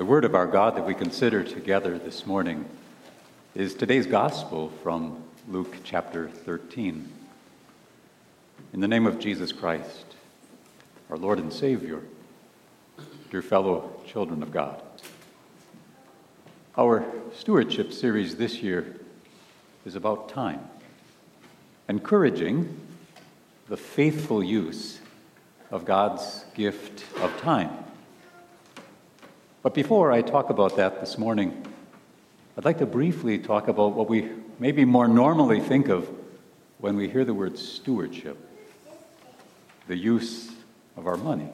The word of our God that we consider together this morning is today's gospel from Luke chapter 13. In the name of Jesus Christ, our Lord and Savior, dear fellow children of God. Our stewardship series this year is about time, encouraging the faithful use of God's gift of time. But before I talk about that this morning, I'd like to briefly talk about what we maybe more normally think of when we hear the word stewardship the use of our money,